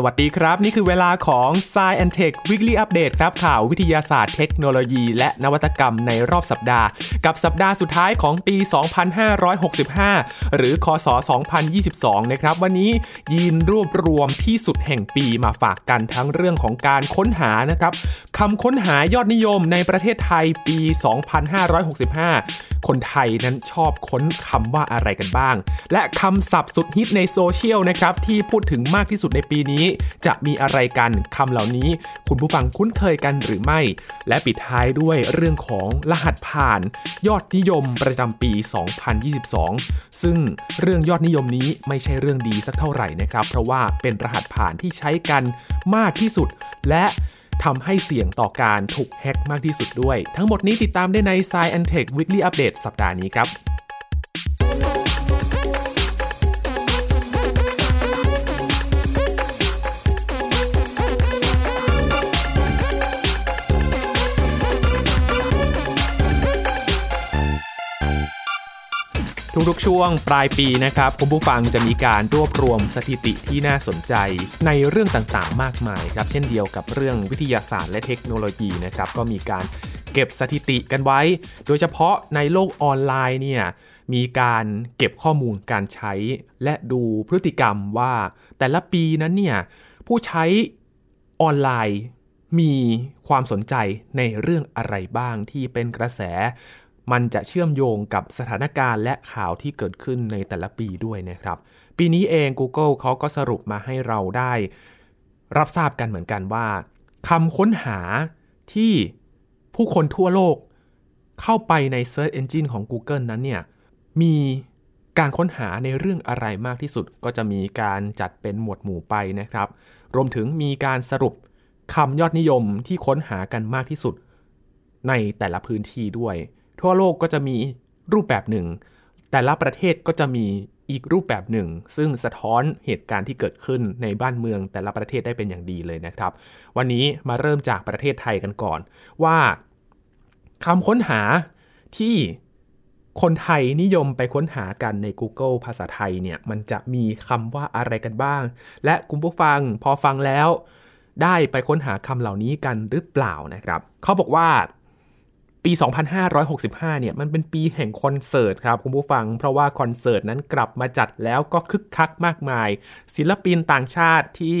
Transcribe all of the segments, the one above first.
สวัสดีครับ นี่คือเวลาของ s ซ e and Tech Weekly Update ครับ ข่าววิทยาศาสตร์เทคโนโลยี และนวัตกรรมในรอบสัปดาห์ กับสัปดาห์สุดท้ายของปี 2565 หรือคศ 2022 นะครับ วันนี้ยินรวบรวมที่สุดแห่งปีมาฝากกันทั้งเรื่องของการค้นหานะครับคำค้นหายอดนิยมในประเทศไทยปี 2565 คนไทยนั้นชอบค้นคำว่าอะไรกันบ้าง และคำศัพท์สุดฮิตในโซเชียลนะครับที่พูดถึงมากที่สุดในปีนี้ จะมีอะไรกันคำเหล่านี้ คุณผู้ฟังคุ้นเคยกันหรือไม่ และปิดท้ายด้วยเรื่องของรหัสผ่าน ยอดนิยมประจำปี 2022 ซึ่งเรื่องยอดนิยมนี้ไม่ใช่เรื่องดีสักเท่าไหร่นะครับ เพราะว่าเป็นรหัสผ่านที่ใช้กันมากที่สุดและ ทำให้เสี่ยงต่อการถูกแฮ็กมากที่สุดด้วย ทั้งหมดนี้ติดตามได้ใน s ซ i e and Tech Weekly Update สัปดาห์นี้ครับ ทุกๆ ช่วงปลายปีนะครับคุณผู้ฟังจะมีการรวบรวมสถิติที่น่าสนใจในเรื่องต่างๆ มากมายครับเช่นเดียวกับเรื่องวิทยาศาสตร์และเทคโนโลยีนะครับก็มีการเก็บสถิติกันไว้ โดยเฉพาะในโลกออนไลน์เนี่ยมีการเก็บข้อมูลการใช้ และดูพฤติกรรมว่าแต่ละปีนั้นเนี่ยผู้ใช้ออนไลน์มีความสนใจในเรื่องอะไรบ้างที่เป็นกระแส มันจะเชื่อมโยงกับสถานการณ์และข่าวที่เกิดขึ้นในแต่ละปีด้วยนะครับ ปีนี้เอง Google เขาก็สรุปมาให้เราได้ รับทราบกันเหมือนกันว่าคำค้นหาที่ผู้คนทั่วโลก เข้าไปใน Search Engine ของ Google นั้นเนี่ยมีการค้นหาในเรื่องอะไรมากที่สุดก็จะมีการจัดเป็นหมวดหมู่ไปนะครับ รวมถึงมีการสรุปคำยอดนิยมที่ค้นหากันมากที่สุดในแต่ละพื้นที่ด้วย ทั่วโลกก็จะมีรูปแบบหนึ่ง แต่ละประเทศก็จะมีอีกรูปแบบหนึ่ง ซึ่งสะท้อนเหตุการณ์ที่เกิดขึ้นในบ้านเมืองแต่ละประเทศได้เป็นอย่างดีเลยนะครับ วันนี้มาเริ่มจากประเทศไทยกันก่อน ว่าคำค้นหาที่คนไทยนิยมไปค้นหากันใน Google ภาษาไทยเนี่ยมันจะมีคำว่าอะไรกันบ้าง และคุณผู้ฟังพอฟังแล้ว ได้ไปค้นหาคำเหล่านี้กันหรือเปล่านะครับ เขาบอกว่า ปี 2565 เนี่ยมันเป็นปีแห่งคอนเสิร์ตครับคุณผู้ฟัง เพราะว่าคอนเสิร์ตนั้นกลับมาจัดแล้วก็คึกคักมากมาย ศิลปินต่างชาติที่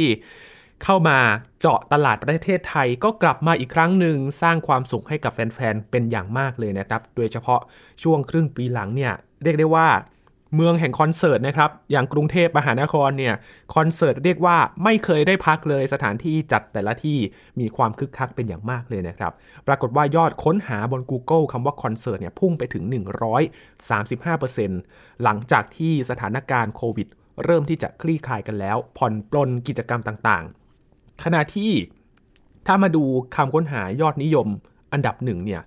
เข้ามาเจาะตลาดประเทศไทยก็กลับมาอีกครั้งหนึ่งสร้างความสุขให้กับแฟนๆ เป็นอย่างมากเลยนะครับ โดยเฉพาะช่วงครึ่งปีหลังเนี่ยเรียกได้ว่า เมืองแห่งคอนเสิร์ตนะครับ อย่างกรุงเทพมหานครเนี่ยคอนเสิร์ตเรียกว่าไม่เคยได้พักเลยสถานที่จัดแต่ละที่มีความคึกคักเป็นอย่างมากเลยนะครับ ปรากฏว่ายอดค้นหาบน Google คำว่าคอนเสิร์ตเนี่ยพุ่งไปถึง 135%หลังจากที่สถานการณ์โควิด เริ่มที่จะคลี่คลายกันแล้ว ผ่อนปลนกิจกรรมต่างๆ ขณะที่ถ้ามาดูคำค้นหายอดนิยมอันดับหนึ่งเนี่ย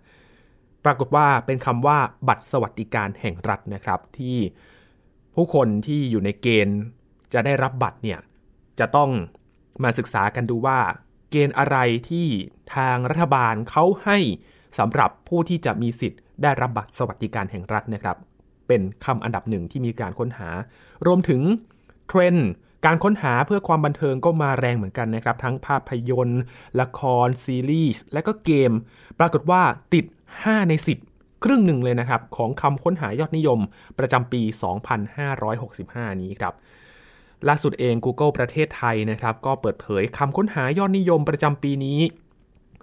ปรากฏว่าเป็นคำว่าบัตรสวัสดิการแห่งรัฐนะครับที่ ผู้คนที่อยู่ในเกณฑ์จะได้รับบัตรเนี่ยจะต้องมาศึกษากันดูว่า เกณฑ์อะไรที่ทางรัฐบาลเขาให้สำหรับผู้ที่จะมีสิทธิ์ได้รับบัตรสวัสดิการแห่งรัฐนะครับ เป็นคำอันดับหนึ่งที่มีการค้นหา รวมถึงเทรนด์การค้นหาเพื่อความบันเทิงก็มาแรงเหมือนกันนะครับ ทั้งภาพยนตร์ ละคร ซีรีส์ และก็เกม ปรากฏว่าติด 5 ใน 10 ครึ่งหนึ่งเลยนะครับ ของคำค้นหายอดนิยมประจำปี 2565 นี้ครับล่าสุดเอง Google ประเทศไทยนะครับ ก็เปิดเผยคำค้นหายอดนิยมประจำปีนี้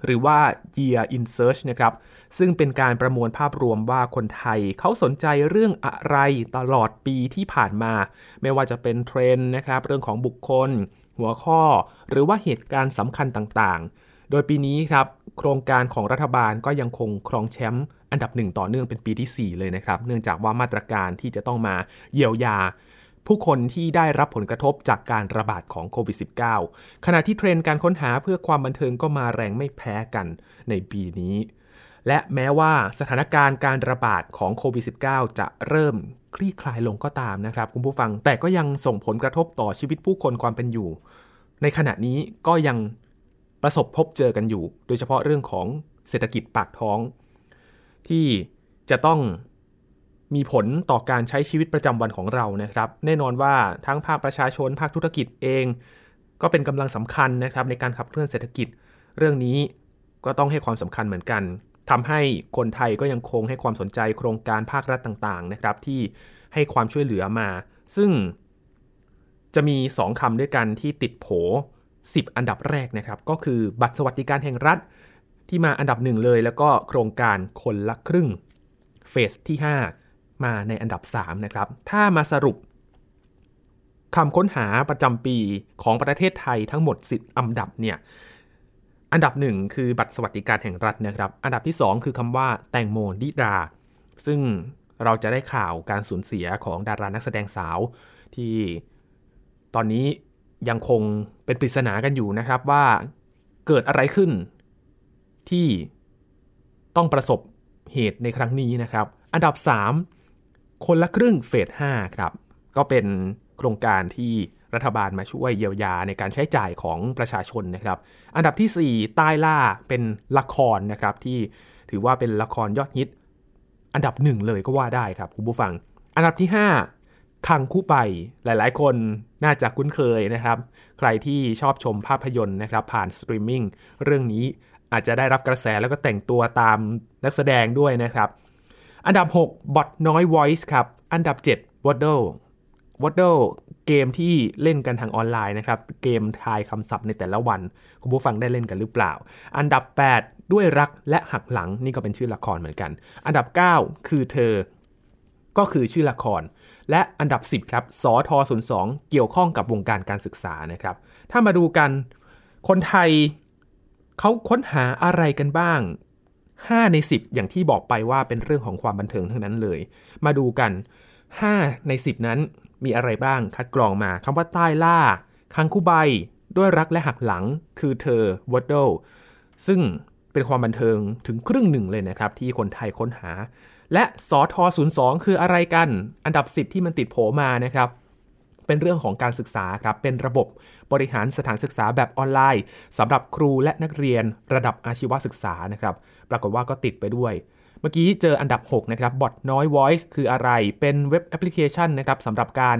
หรือว่า Year in Search นะครับ ซึ่งเป็นการประมวลภาพรวมว่าคนไทยเขาสนใจเรื่องอะไรตลอดปีที่ผ่านมา ไม่ว่าจะเป็นเทรนด์นะครับ เรื่องของบุคคล หัวข้อ หรือว่าเหตุการณ์สำคัญต่างๆ โดยปีนี้ครับ โครงการของรัฐบาลก็ยังคงครองแชมป์ อันดับหนึ่งต่อเนื่องเป็นปีที่ 4 เลยนะครับ เนื่องจากว่ามาตรการที่จะต้องมาเยียวยา ผู้คนที่ได้รับผลกระทบจากการระบาดของโควิด -19 ขณะที่เทรนด์การค้นหาเพื่อความบันเทิงก็มาแรงไม่แพ้กันในปีนี้ และแม้ว่าสถานการณ์การระบาดของโควิด -19 จะเริ่มคลี่คลายลงก็ตามนะครับคุณผู้ฟังแต่ก็ยังส่งผลกระทบต่อชีวิตผู้คนความเป็นอยู่ ในขณะนี้ก็ยังประสบพบเจอกันอยู่ โดยเฉพาะเรื่องของเศรษฐกิจปากท้อง ที่จะต้องมีผลต่อการใช้ชีวิตประจำวันของเรานะครับ แน่นอนว่าทั้งภาคประชาชน ภาคธุรกิจเอง ก็เป็นกำลังสำคัญนะครับ ในการขับเคลื่อนเศรษฐกิจ เรื่องนี้ก็ต้องให้ความสำคัญเหมือนกันทำให้คนไทยก็ยังคงให้ความสนใจโครงการภาครัฐต่างๆนะครับ ที่ให้ความช่วยเหลือมา ซึ่งจะมี 2คำด้วยกันที่ติดโผ 10 อันดับแรกนะครับ ก็คือบัตรสวัสดิการแห่งรัฐ ที่มาอันดับหนึ่งเลย แล้วก็โครงการคนละครึ่งเฟสที่ 5 มาในอันดับ 3 นะครับ ถ้ามาสรุปคำค้นหาประจำปีของประเทศไทยทั้งหมด 10 อันดับเนี่ย อันดับหนึ่งคือบัตรสวัสดิการแห่งรัฐนะครับ อันดับที่ 2 คือคำว่าแตงโมดิดา ซึ่งเราจะได้ข่าวการสูญเสียของดารานักแสดงสาว ที่ตอนนี้ยังคงเป็นปริศนากันอยู่นะครับว่าเกิดอะไรขึ้น ที่ต้องประสบเหตุในครั้งนี้นะครับ อันดับ 3 คนละครึ่งเฟส5ครับ ก็เป็นโครงการที่รัฐบาลมาช่วยเยียวยาในการใช้จ่ายของประชาชนนะครับ อันดับที่ 4 ใต้ล่าเป็นละครนะครับ ที่ถือว่าเป็นละครยอดฮิต อันดับหนึ่งเลยก็ว่าได้ครับคุณผู้ฟัง อันดับที่ 5 คังคุไบหลาย ๆ คนน่าจะคุ้นเคยนะครับ ใครที่ชอบชมภาพยนตร์นะครับ ผ่านสตรีมมิ่งเรื่องนี้ อาจจะได้รับกระแสแล้วก็แต่งตัวตามนักแสดงด้วยนะครับ อันดับ 6 บอทน้อย Voice ครับ อันดับ 7 Wordle Wordle เกมที่เล่นกันทางออนไลน์นะครับ เกมทายคำศัพท์ในแต่ละวัน คุณผู้ฟังได้เล่นกันหรือเปล่า อันดับ 8 ด้วยรักและหักหลังนี่ก็เป็นชื่อละครเหมือนกัน อันดับ 9 คือเธอ ก็คือชื่อละคร และอันดับ 10ครับสอทอ02 เกี่ยวข้องกับวงการการศึกษานะครับ ถ้ามาดูกัน คนไทย เขาค้นหาอะไรกันบ้าง 5 ใน 10 อย่างที่บอกไปว่าเป็นเรื่องของความบันเทิงทั้งนั้นเลย มาดูกัน 5 ใน 10 นั้นมีอะไรบ้างคัดกรองมาคำว่าใต้ล่าคังคูใบด้วยรักและหักหลังคือเธอวอดเดลซึ่งเป็นความบันเทิงถึงครึ่งหนึ่งเลยนะครับ ที่คนไทยค้นหา และสอทอ02 คืออะไรกัน อันดับ 10 ที่มันติดโผมานะครับ เป็นเรื่องของการศึกษาครับ เป็นระบบบริหารสถานศึกษาแบบออนไลน์สำหรับครูและนักเรียนระดับอาชีวศึกษานะครับ ปรากฏว่าก็ติดไปด้วย เมื่อกี้เจออันดับ 6 นะครับบอทน้อย Voice คืออะไร เป็นเว็บแอปพลิเคชันนะครับสำหรับการ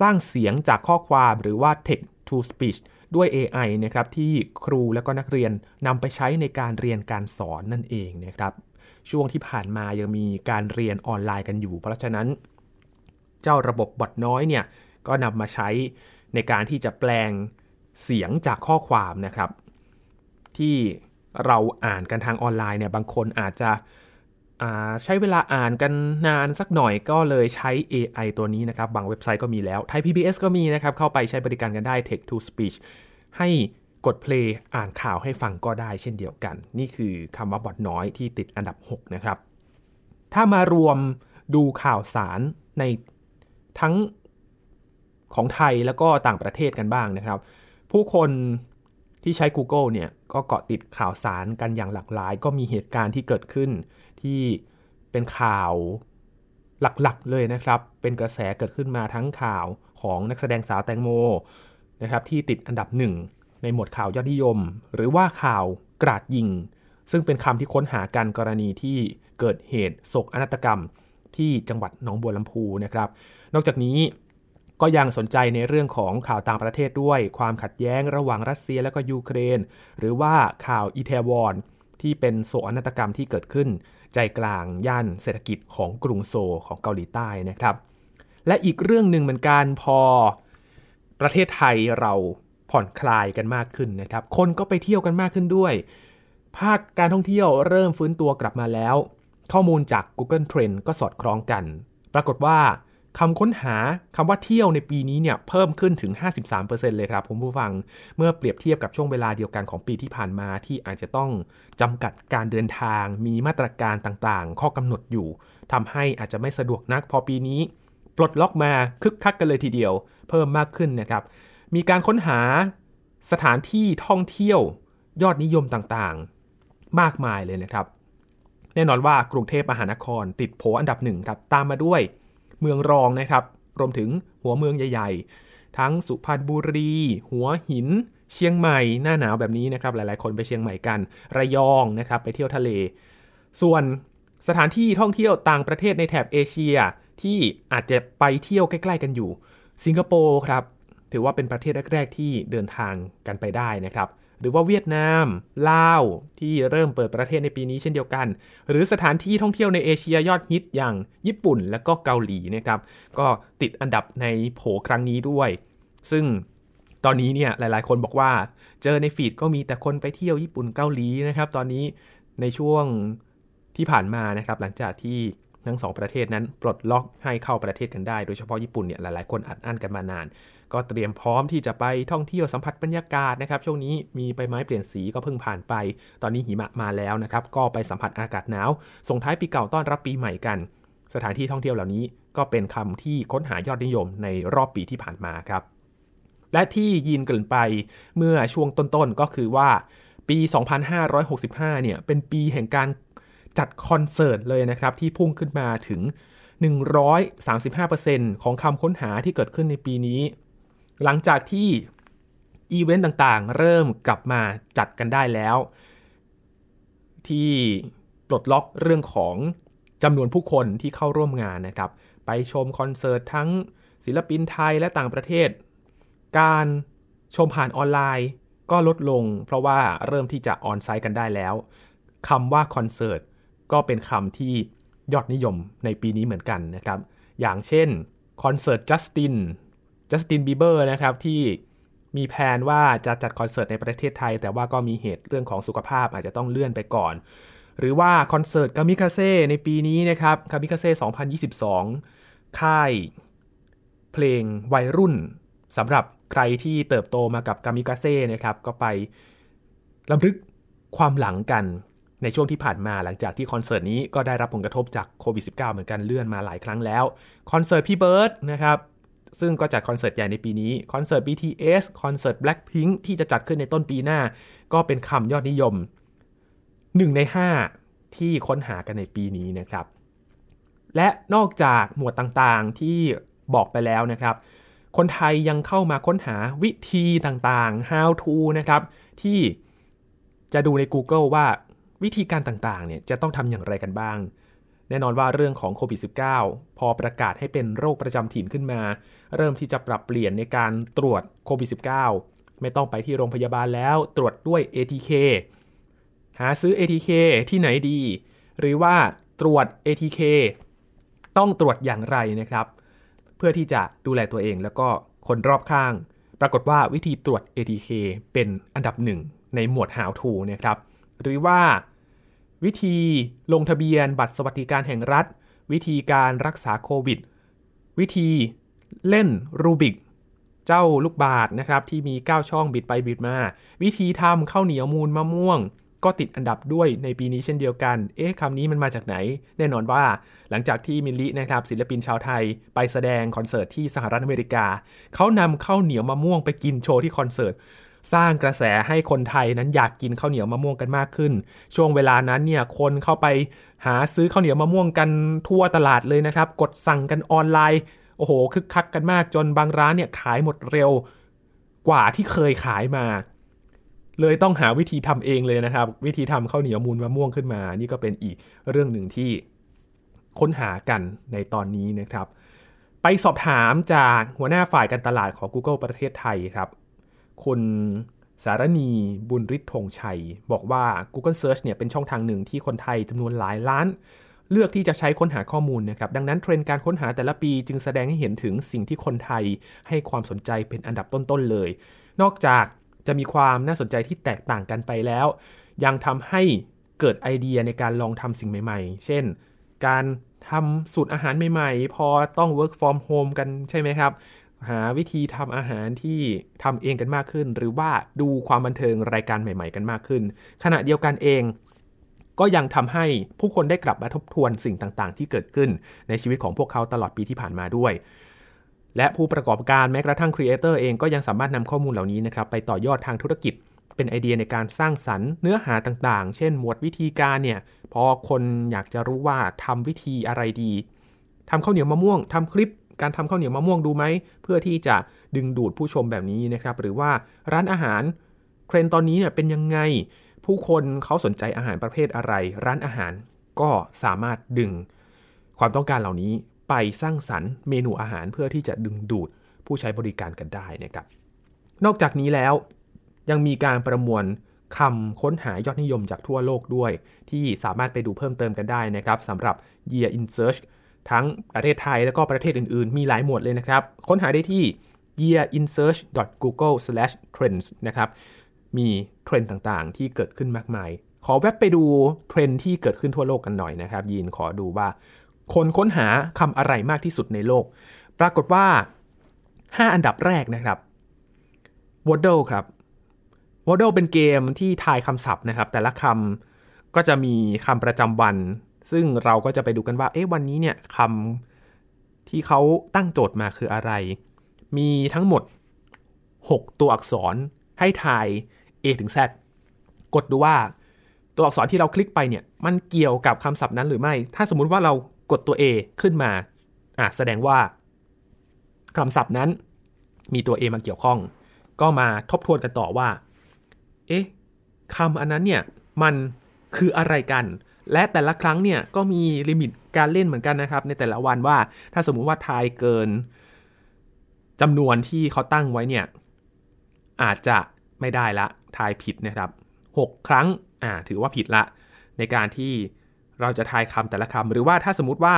สร้างเสียงจากข้อความหรือว่า text to speech ด้วย AI นะครับที่ครูและก็นักเรียนนำไปใช้ในการเรียนการสอนนั่นเองนะครับ ช่วงที่ผ่านมายังมีการเรียนออนไลน์กันอยู่ เพราะฉะนั้น เจ้าระบบบอทน้อยเนี่ย ก็นำมาใช้ในการที่จะแปลงเสียงจากข้อความนะครับ ที่เราอ่านกันทางออนไลน์เนี่ยบางคนอาจจะใช้เวลาอ่านกันนานสักหน่อยก็เลยใช้ AI ตัวนี้นะครับ บางเว็บไซต์ก็มีแล้วไทย PBS ก็มีนะครับ เข้าไปใช้บริการกันได้ Text to Speech ให้กดเพลย์อ่านข่าวให้ฟังก็ได้เช่นเดียวกัน นี่คือคำว่าบอทน้อยที่ติดอันดับ 6 นะครับ ถ้ามารวมดูข่าวสารในทั้ง ของไทยแล้วก็ต่างประเทศกันบ้างนะครับ ผู้คนที่ใช้ Google เนี่ยก็เกาะติดข่าวสารกันอย่างหลากหลาย ก็มีเหตุการณ์ที่เกิดขึ้นที่เป็นข่าวหลักๆเลยนะครับ เป็นกระแสเกิดขึ้นมาทั้งข่าวของนักแสดงสาวแตงโมนะครับที่ติดอันดับหนึ่งในหมวดข่าวยอดนิยม หรือว่าข่าวกราดยิง ซึ่งเป็นคำที่ค้นหากันกรณีที่เกิดเหตุโศกอนาตกรรมที่จังหวัดหนองบัวลำพูนะครับ นอกจากนี้ ก็ยังสนใจในเรื่องของข่าวต่างประเทศด้วย ความขัดแย้งระหว่างรัสเซียและก็ยูเครน หรือว่าข่าวอิเทวอนที่เป็นโศกนาฏกรรมที่เกิดขึ้น ใจกลางย่านเศรษฐกิจของกรุงโซของเกาหลีใต้นะครับ และอีกเรื่องหนึ่งเหมือนกันพอ ประเทศไทยเราผ่อนคลายกันมากขึ้นนะครับ คนก็ไปเที่ยวกันมากขึ้นด้วย ภาคการท่องเที่ยวเริ่มฟื้นตัวกลับมาแล้ว ข้อมูลจาก Google Trend ก็สอดคล้องกัน ปรากฏว่า คำค้นหาคำว่าเที่ยวในปีนี้เนี่ยเพิ่มขึ้นถึง 53%เลยครับผมผู้ฟังเมื่อเปรียบเทียบกับช่วงเวลาเดียวกันของปีที่ผ่านมาที่อาจจะต้องจำกัดการเดินทาง มีมาตรการต่างๆ ข้อกำหนดอยู่ทำให้อาจจะไม่สะดวกนัก พอปีนี้ปลดล็อกมาคึกคักกันเลยทีเดียว เพิ่มมากขึ้นนะครับ มีการค้นหาสถานที่ท่องเที่ยวยอดนิยมต่างๆ มากมายเลยนะครับ แน่นอนว่ากรุงเทพมหานครติดโผอันดับหนึ่งครับตามมาด้วย เมืองรองนะครับ รวมถึงหัวเมืองใหญ่ ๆ ทั้งสุพรรณบุรี หัวหิน เชียงใหม่ หน้าหนาวแบบนี้นะครับ หลายๆ คนไปเชียงใหม่กัน ระยองนะครับ ไปเที่ยวทะเล ส่วนสถานที่ท่องเที่ยวต่างประเทศในแถบเอเชีย ที่อาจจะไปเที่ยวใกล้ ๆ กันอยู่ สิงคโปร์ครับ ถือว่าเป็นประเทศแรก ๆ ที่เดินทางกันไปได้นะครับ หรือว่าเวียดนาม ลาว ที่เริ่มเปิดประเทศในปีนี้เช่นเดียวกัน หรือสถานที่ท่องเที่ยวในเอเชียยอดฮิตอย่างญี่ปุ่นและก็เกาหลีนะครับก็ติดอันดับในโผครั้งนี้ด้วย ซึ่งตอนนี้เนี่ยหลายๆ คนบอกว่าเจอในฟีดก็มีแต่คนไปเที่ยวญี่ปุ่นเกาหลีนะครับตอนนี้ในช่วงที่ผ่านมานะครับหลังจากที่ทั้งสองประเทศนั้นปลดล็อกให้เข้าประเทศกันได้ โดยเฉพาะญี่ปุ่นเนี่ยหลายๆ คนอัดอั้นกันมานาน ก็เตรียมพร้อมที่จะไปท่องเที่ยวสัมผัสบรรยากาศนะครับช่วงนี้มีใบไม้เปลี่ยนสีก็เพิ่งผ่านไป ตอนนี้หิมะมาแล้วนะครับก็ไปสัมผัสอากาศหนาวส่งท้ายปีเก่าต้อนรับปีใหม่กัน สถานที่ท่องเที่ยวเหล่านี้ก็เป็นคำที่ค้นหายอดนิยมในรอบปีที่ผ่านมาครับ และที่ยินเกินไปเมื่อช่วงต้นๆก็คือว่าปี 2565 เนี่ยเป็นปีแห่งการจัดคอนเสิร์ตเลยนะครับที่พุ่งขึ้นมาถึง 135%ของคำค้นหาที่เกิดขึ้นในปีนี้ หลังจากที่อีเวนต์ต่างๆ เริ่มกลับมาจัดกันได้แล้ว ที่ปลดล็อกเรื่องของจำนวนผู้คนที่เข้าร่วมงานนะครับ ไปชมคอนเสิร์ตทั้งศิลปินไทยและต่างประเทศ การชมผ่านออนไลน์ก็ลดลง เพราะว่าเริ่มที่จะออนไซต์กันได้แล้วคำว่าคอนเสิร์ตก็เป็นคำที่ยอดนิยมในปีนี้เหมือนกันนะครับ อย่างเช่นคอนเสิร์ตจัสติน จัสตินบีเบอร์นะครับที่มีแผนว่าจะจัดคอนเสิร์ตในประเทศไทย แต่ว่าก็มีเหตุเรื่องของสุขภาพอาจจะต้องเลื่อนไปก่อน หรือว่าคอนเสิร์ตกามิคาเซ่ในปีนี้นะครับกามิคาเซ่2022 ค่ายเพลงวัยรุ่นสำหรับใครที่เติบโตมากับกามิกาเซ่นะครับก็ไปรำลึกความหลังกันในช่วงที่ผ่านมาหลังจากที่คอนเสิร์ตนี้ก็ได้รับผลกระทบจากโควิด -19 เหมือนกันเลื่อนมาหลายครั้งแล้ว คอนเสิร์ตพี่เบิร์ดนะครับ ซึ่งก็จัดคอนเสิร์ตใหญ่ในปีนี้ คอนเสิร์ต BTS คอนเสิร์ต Blackpink ที่จะจัดขึ้นในต้นปีหน้า ก็เป็นคำยอดนิยม 1 ใน 5 ที่ค้นหากันในปีนี้นะครับ และนอกจากหมวดต่างๆที่บอกไปแล้วนะครับ คนไทยยังเข้ามาค้นหาวิธีต่างๆ how to นะครับ ที่จะดูใน Google ว่าวิธีการต่างๆเนี่ยจะต้องทำอย่างไรกันบ้าง แน่นอนว่าเรื่องของโควิด -19 พอประกาศให้เป็นโรคประจำถิ่นขึ้นมา เริ่มที่จะปรับเปลี่ยนในการตรวจโควิด -19 ไม่ต้องไปที่โรงพยาบาลแล้วตรวจด้วย ATK หาซื้อ ATK ที่ไหนดี หรือว่าตรวจ ATK ต้องตรวจอย่างไรนะครับ เพื่อที่จะดูแลตัวเองแล้วก็คนรอบข้าง ปรากฏว่าวิธีตรวจ ATK เป็นอันดับหนึ่งในหมวด How to นะครับ หรือว่า วิธีลงทะเบียนบัตรสวัสดิการแห่งรัฐ วิธีการรักษาโควิด วิธีเล่นรูบิก เจ้าลูกบาศนะครับที่มี 9 ช่องบิดไปบิดมา วิธีทำข้าวเหนียวมูลมะม่วง ก็ติดอันดับด้วยในปีนี้เช่นเดียวกัน เอ๊ะคำนี้มันมาจากไหน แน่นอนว่าหลังจากที่มิลลินะครับศิลปินชาวไทยไปแสดงคอนเสิร์ตที่สหรัฐอเมริกา เขานำข้าวเหนียวมะม่วงไปกินโชว์ที่คอนเสิร์ต สร้างกระแสให้คนไทยนั้นอยากกินข้าวเหนียวมะม่วงกันมากขึ้น ช่วงเวลานั้นเนี่ยคนเข้าไปหาซื้อข้าวเหนียวมะม่วงกันทั่วตลาดเลยนะครับ กดสั่งกันออนไลน์ โอ้โหคึกคักกันมากจนบางร้านเนี่ยขายหมดเร็วกว่าที่เคยขายมา เลยต้องหาวิธีทำเองเลยนะครับ วิธีทำข้าวเหนียวมูลมะม่วงขึ้นมา นี่ก็เป็นอีกเรื่องหนึ่งที่ค้นหากันในตอนนี้นะครับ ไปสอบถามจากหัวหน้าฝ่ายการตลาดของ Google ประเทศไทยครับ คุณสารณีบุญฤทธิ์ธงชัย บอกว่า Google Search เนี่ยเป็นช่องทางหนึ่งที่คนไทยจำนวนหลายล้าน เลือกที่จะใช้ค้นหาข้อมูลนะครับ ดังนั้นเทรนด์การค้นหาแต่ละปีจึงแสดงให้เห็นถึงสิ่งที่คนไทยให้ความสนใจเป็นอันดับต้นๆเลย นอกจากจะมีความน่าสนใจที่แตกต่างกันไปแล้ว ยังทำให้เกิดไอเดียในการลองทำสิ่งใหม่ๆ เช่น การทำสูตรอาหารใหม่ๆ พอต้อง work from home กันใช่ไหมครับ หาวิธีทำอาหารที่ทำเองกันมากขึ้น หรือว่าดูความบันเทิงรายการใหม่ ๆ กันมากขึ้น ขณะเดียวกันเอง ก็ยังทำให้ผู้คนได้กลับมาทบทวนสิ่งต่างๆ ที่เกิดขึ้นในชีวิตของพวกเขาตลอดปีที่ผ่านมาด้วยและผู้ประกอบการแม้กระทั่งครีเอเตอร์เองก็ยังสามารถนำข้อมูลเหล่านี้นะครับไปต่อยอดทางธุรกิจ เป็นไอเดียในการสร้างสรรค์เนื้อหาต่างๆ เช่น หมวดวิธีการเนี่ยพอคนอยากจะรู้ว่าทำวิธีอะไรดีทำข้าวเหนียวมะม่วงทำคลิป การทำข้าวเหนียวมะม่วงดูไหม เพื่อที่จะดึงดูดผู้ชมแบบนี้นะครับ หรือว่าร้านอาหารเทรนตอนนี้เนี่ยเป็นยังไง ผู้คนเขาสนใจอาหารประเภทอะไร ร้านอาหารก็สามารถดึง ความต้องการเหล่านี้ไปสร้างสรรค์เมนูอาหารเพื่อที่จะดึงดูดผู้ใช้บริการกันได้นะครับ นอกจากนี้แล้วยังมีการประมวลคำค้นหายอดนิยมจากทั่วโลกด้วย ที่สามารถไปดูเพิ่มเติมกันได้นะครับสำหรับ Year in Search ทั้งประเทศไทยแล้วก็ประเทศอื่นๆ มีหลายหมวดเลยนะครับ ค้นหาได้ที่ yearinsearch.google/trends นะครับมีเทรนด์ต่างๆ ที่เกิดขึ้นมากมาย ขอแวบไปดูเทรนด์ที่เกิดขึ้นทั่วโลกกันหน่อยนะครับยินขอดูว่าคนค้นหาคำอะไรมากที่สุดในโลก ปรากฏว่า 5 อันดับแรกนะครับ Wordle ครับ Wordle เป็นเกมที่ทายคำศัพท์นะครับ แต่ละคำก็จะมีคำประจำวัน ซึ่งเราก็จะไปดูกันว่า เอ๊ะ วันนี้เนี่ยคำที่เขาตั้งโจทย์มาคืออะไร มีทั้งหมด 6 ตัวอักษรให้ทาย A ถึง Z กดดูว่าตัวอักษรที่เราคลิกไปเนี่ย มันเกี่ยวกับคำศัพท์นั้นหรือไม่ ถ้าสมมุติว่าเรากดตัว A ขึ้นมา อะ แสดงว่าคำศัพท์นั้นมีตัว A มาเกี่ยวข้อง ก็มาทบทวนกันต่อว่า เอ๊ะคำอันนั้นเนี่ย มันคืออะไรกัน และแต่ละครั้งเนี่ยก็มีลิมิตการเล่นเหมือนกันนะครับ ในแต่ละวันว่าถ้าสมมุติว่าทายเกินจำนวนที่เขาตั้งไว้เนี่ยอาจจะไม่ได้ละทายผิดนะครับ 6 ครั้งอ่าถือว่าผิดละ ในการที่เราจะทายคำแต่ละคำหรือว่าถ้าสมมุติว่า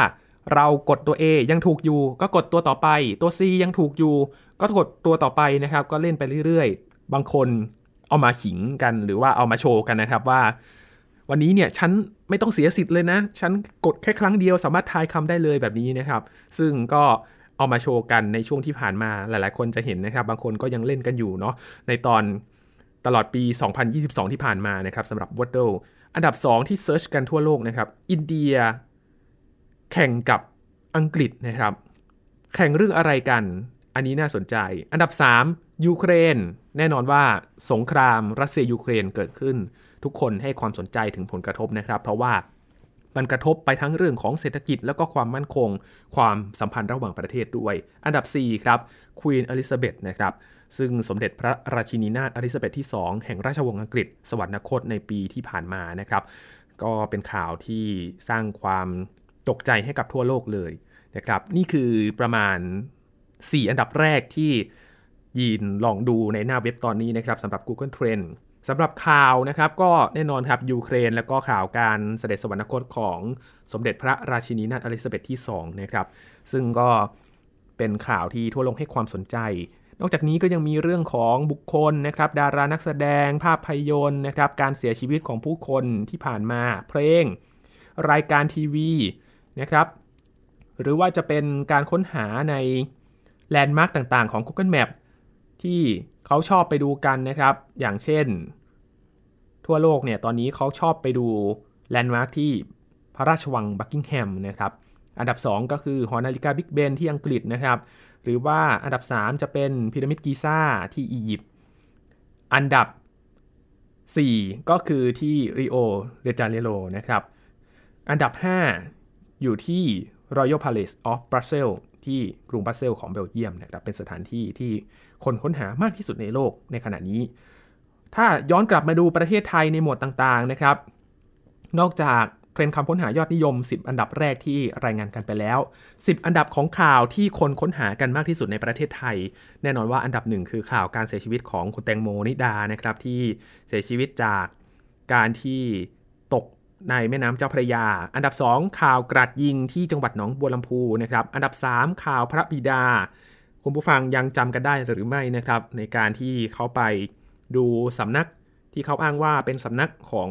เรากดตัว A ยังถูกอยู่ ก็กดตัวต่อไป ตัว C ยังถูกอยู่ ก็กดตัวต่อไปนะครับ ก็เล่นไปเรื่อยๆ บางคนเอามาขิงกันหรือว่าเอามาโชว์กันนะครับว่า วันนี้เนี่ยฉันไม่ต้องเสียสิทธิ์เลยนะ ฉันกดแค่ครั้งเดียวสามารถทายคำได้เลยแบบนี้นะครับ ซึ่งก็เอามาโชว์กันในช่วงที่ผ่านมาหลาย ๆ คนจะเห็นนะครับ บางคนก็ยังเล่นกันอยู่เนาะในตอนตลอดปี 2022 ที่ผ่านมานะครับสำหรับ Wordle อันดับ 2 ที่ search กันทั่วโลกนะครับ อินเดียแข่งกับอังกฤษนะครับ แข่งเรื่องอะไรกัน อันนี้น่าสนใจ อันดับ 3 ยูเครน แน่นอนว่าสงครามรัสเซียยูเครนเกิดขึ้น ทุกคนให้ความสนใจถึงผลกระทบนะครับ เพราะว่ามันกระทบไปทั้งเรื่องของเศรษฐกิจแล้วก็ความมั่นคง ความสัมพันธ์ระหว่างประเทศด้วย อันดับ 4 ครับควีนอลิซาเบธนะครับซึ่งสมเด็จพระราชินีนาถอลิซาเบธที่ 2 แห่งราชวงศ์อังกฤษ สวรรคตในปีที่ผ่านมานะครับ ก็เป็นข่าวที่สร้างความตกใจให้กับทั่วโลกเลยนะครับ นี่คือประมาณ 4 อันดับแรกที่ยินลองดูในหน้าเว็บตอนนี้นะครับสำหรับ Google Trend สำหรับข่าวนะครับก็แน่นอนครับยูเครน แล้วก็ข่าวการเสด็จสวรรคตของสมเด็จพระราชินีนาถอลิซาเบธที่2นะครับซึ่งก็เป็นข่าวที่ทั่วโลกให้ความสนใจ นอกจากนี้ก็ยังมีเรื่องของบุคคลนะครับดารานักแสดงภาพยนตร์นะครับการเสียชีวิตของผู้คนที่ผ่านมาเพลง รายการทีวีนะครับหรือว่าจะเป็นการค้นหาในแลนด์มาร์กต่างๆของ Google Map ที่เขาชอบไปดูกันนะครับ อย่างเช่น ทั่วโลกเนี่ยตอนนี้เขาชอบไปดูแลนด์มาร์คที่พระราชวังบักกิงแฮมนะครับอันดับ 2 ก็คือหอนาฬิกาบิ๊กเบนที่อังกฤษนะครับ หรือว่าอันดับ 3 จะเป็นพีระมิดกีซ่าที่อียิปต์อันดับ 4 ก็คือที่ริโอเดจาเนโรนะครับ อันดับ 5 อยู่ที่ Royal Palace of Brussels ที่กรุงบรัสเซลของเบลเยียมนะครับเป็นสถานที่ที่ คนค้นหามากที่สุดในโลกในขณะนี้ ถ้าย้อนกลับมาดูประเทศไทยในหมวดต่างๆนะครับ นอกจากเทรนด์คำค้นหายอดนิยม 10 อันดับแรกที่รายงานกันไปแล้ว 10 อันดับของข่าวที่คนค้นหากันมากที่สุดในประเทศไทย แน่นอนว่าอันดับหนึ่งคือข่าวการเสียชีวิตของคุณแตงโมนิดานะครับที่เสียชีวิตจากการที่ตกในแม่น้ำเจ้าพระยา อันดับ 2 ข่าวกราดยิงที่จังหวัดหนองบัวลำพูนะครับ อันดับ 3 ข่าวพระบิดา คุณผู้ฟังยังจำกันได้หรือไม่นะครับ ในการที่เขาไปดูสำนักที่เขาอ้างว่าเป็นสำนักของ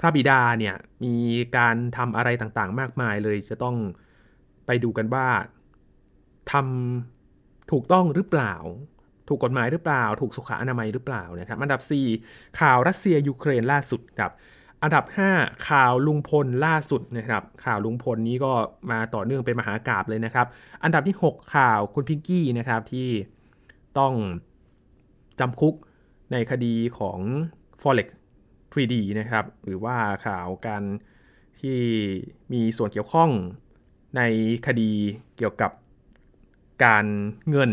พระบิดาเนี่ยมีการทำอะไรต่างๆ มากมายเลยจะต้องไปดูกันว่าทำถูกต้องหรือเปล่า ถูกกฎหมายหรือเปล่า ถูกสุขอนามัยหรือเปล่านะครับอันดับ 4 ข่าวรัสเซียยูเครนล่าสุดครับ อันดับ 5 ข่าวลุงพลล่าสุดนะครับ ข่าวลุงพลนี้ก็มาต่อเนื่องเป็นมหากราบเลยนะครับ อันดับที่ 6 ข่าวคุณพิงกี้นะครับที่ต้องจำคุกในคดีของ Forex 3D นะครับ หรือว่าข่าวการที่มีส่วนเกี่ยวข้องในคดีเกี่ยวกับการเงิน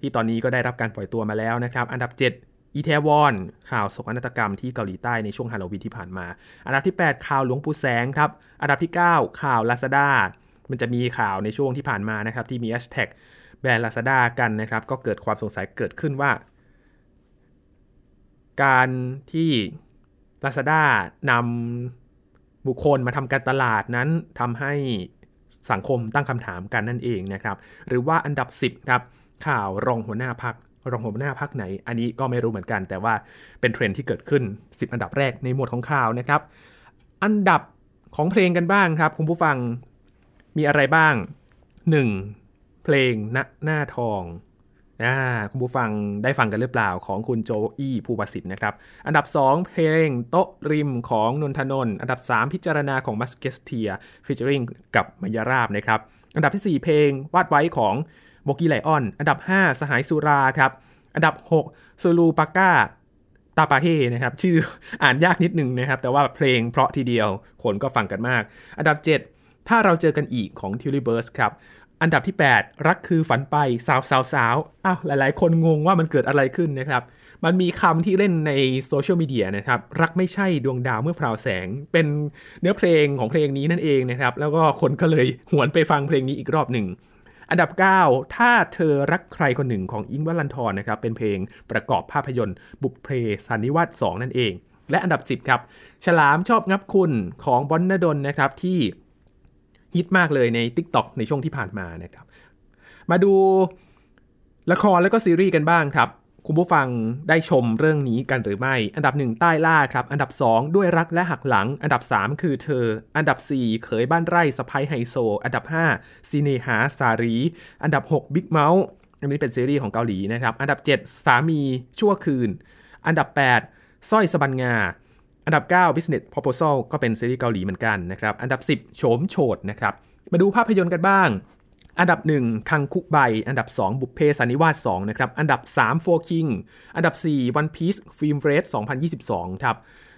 ที่ตอนนี้ก็ได้รับการปล่อยตัวมาแล้วนะครับ อันดับ 7 อีเทวอนข่าวโศกนาฏกรรมที่เกาหลีใต้ในช่วงฮาโลวีนที่ผ่านมา อันดับที่ 8 ข่าวหลวงปู่แสงครับ อันดับที่ 9 ข่าวลาซาด้ามันจะมีข่าวในช่วงที่ผ่านมานะครับที่มีแฮชแท็กแบรนด์ Lazada กันนะครับ ก็เกิดความสงสัยเกิดขึ้นว่า การที่ Lazada นำบุคคลมาทำการตลาดนั้นทำให้สังคมตั้งคำถามกันนั่นเองนะครับ หรือว่าอันดับ 10ครับข่าวรองหัวหน้าพัก รองหัวหน้าพักไหน อันนี้ก็ไม่รู้เหมือนกัน แต่ว่าเป็นเทรนที่เกิดขึ้น 10 อันดับแรกในหมวดของข่าวนะครับ อันดับของเพลงกันบ้างครับ คุณผู้ฟังมีอะไรบ้าง 1. เพลงณหน้าทองนะคุณผู้ฟังได้ฟังกันหรือเปล่าของคุณโจอี้ภูบาสิทธิ์นะครับ อันดับ 2 เพลงโต๊ะริมของนนทนนท์อันดับ 3 พิจารณาของ Musketeers featuring กับ Maiyarap นะครับ อันดับที่ 4 เพลงวาดไว้ของ Bowkylion อันดับ 5 สหายสุราครับ อันดับ 6 ซูลูปาก้าตาปาเฮนะครับ ชื่ออ่านยากนิดนึงนะครับ แต่ว่าเพลงเพราะทีเดียว คนก็ฟังกันมาก อันดับ 7 ถ้าเราเจอกันอีกของทิวลิเบิร์สครับอันดับที่ 8 รักคือฝันไปสาวสาวสาวอ้าวหลาย ๆ คนงงว่ามันเกิดอะไรขึ้นนะครับ มันมีคำที่เล่นในโซเชียลมีเดียนะครับ รักไม่ใช่ดวงดาวเมื่อพราวแสง เป็นเนื้อเพลงของเพลงนี้นั่นเองนะครับ แล้วก็คนก็เลยหวนไปฟังเพลงนี้อีกรอบหนึ่ง อันดับ 9 ถ้าเธอรักใครคนหนึ่งของอิงวัลันทรนะครับ เป็นเพลงประกอบภาพยนตร์ บุพเพสันนิวาส2นั่นเอง และอันดับ 10 ครับ ฉลามชอบงับคุณของบอนนดลนะครับที่ฮิตมากเลยใน TikTok ในช่วงที่ผ่านมานะครับ มาดูละครแล้วก็ซีรีส์กันบ้างครับ คุณผู้ฟังได้ชมเรื่องนี้กันหรือไม่ อันดับ 1 ใต้หล้าครับ อันดับ 2 ด้วยรักและหักหลัง อันดับ 3 คือเธอ อันดับ 4 เขยบ้านไร่สะใภ้ไฮโซ อันดับ 5เสน่หาส่าหรี อันดับ6 Big Mouth อันนี้เป็นซีรีส์ของเกาหลีนะครับ อันดับ 7 สามีชั่วคืน อันดับ 8สร้อยสบันงา อันดับ 9 Business Proposal ก็เป็นซีรีส์เกาหลีเหมือนกันนะครับ อันดับ 10โฉมโฉดนะครับ มาดูภาพยนตร์กันบ้าง อันดับ 1 คังคุกใบ อันดับ 2 บุพเพสันนิวาส2นะครับ อันดับ 3 Four King อันดับ 4 One Piece Film Red 2022 ครับ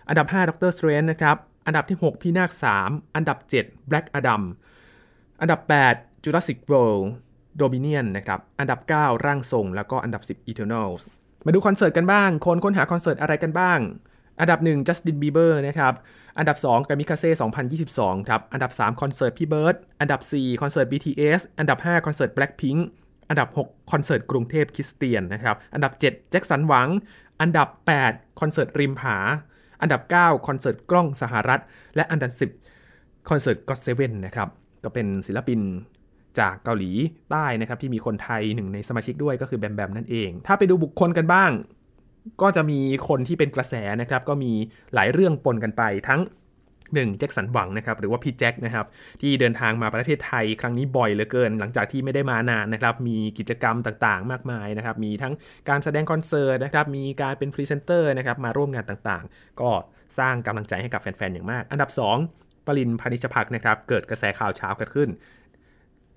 อันดับ 5 Doctor Strange นะครับ อันดับที่ 6 พี่นาค 3 อันดับ 7 Black Adam อันดับ 8 Jurassic World Dominion นะครับ อันดับ 9 ร่างทรง แล้วก็อันดับ 10 Eternals มาดูคอนเสิร์ตกันบ้าง คนค้นหาคอนเสิร์ตอะไรกันบ้าง อันดับ 1 Justin Bieber นะครับ อันดับ2 Kamikaze 2022 ครับ อันดับ 3 คอนเสิร์ตพี่เบิร์ดอันดับ 4 คอนเสิร์ต BTS อันดับ 5 คอนเสิร์ต Blackpink อันดับ 6 คอนเสิร์ตกรุงเทพคริสเตียนนะครับ อันดับ 7 แจ็คสันหวัง อันดับ 8 คอนเสิร์ตริมผา อันดับ 9 คอนเสิร์ตก้องสหรัถ และอันดับ 10 คอนเสิร์ต GOT7นะครับ ก็เป็นศิลปินจากเกาหลีใต้นะครับที่มีคนไทยหนึ่งในสมาชิกด้วยก็คือแบมแบมนั่นเอง ถ้าไปดูบุคคลกันบ้าง ก็จะมีคนที่เป็นกระแสนะครับ ก็มีหลายเรื่องปนกันไปทั้งหนึ่งแจ็คสันหวังนะครับหรือว่าพี่แจ็คนะครับที่เดินทางมาประเทศไทยครั้งนี้บ่อยเหลือเกิน หลังจากที่ไม่ได้มานานนะครับมีกิจกรรมต่างๆ มากมายนะครับมีทั้งการแสดงคอนเสิร์ตนะครับมีการเป็นพรีเซนเตอร์นะครับมาร่วมงานต่างๆ ก็สร้างกำลังใจให้กับแฟนๆอย่างมาก อันดับ 2 ปรินพานิชพักนะครับเกิดกระแสข่าวเช้าเกิดขึ้น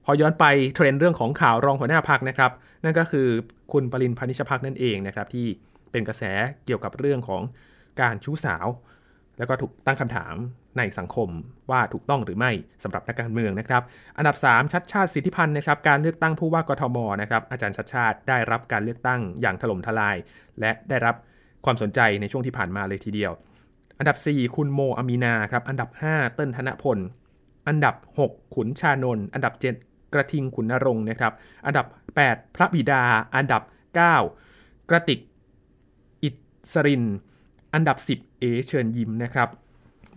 พอย้อนไปเทรนด์เรื่องของข่าวรองหัวหน้าพักนะครับนั่นก็คือคุณปรินพานิชพักนั่นเองนะครับที่ เป็นกระแสเกี่ยวกับเรื่องของการชู้สาว แล้วก็ถูกตั้งคำถามในสังคมว่าถูกต้องหรือไม่สำหรับนักการเมืองนะครับ อันดับ 3 ชัดชาติสิทธิพันธ์นะครับการเลือกตั้งผู้ว่ากทมนะครับอาจารย์ชัดชาติได้รับการเลือกตั้งอย่างถล่มทลาย และได้รับความสนใจในช่วงที่ผ่านมาเลยทีเดียว อันดับ 4 คุณโมอามีนาครับอันดับ 5 เติ้ลธนพล อันดับ 6 ขุนชานนท์อันดับ 7 กระทิงขุนนรงค์นะครับอันดับ 8 พระบิดา อันดับ 9 กระติก สริน อันดับ 10 เอเชิญยิ้มนะครับ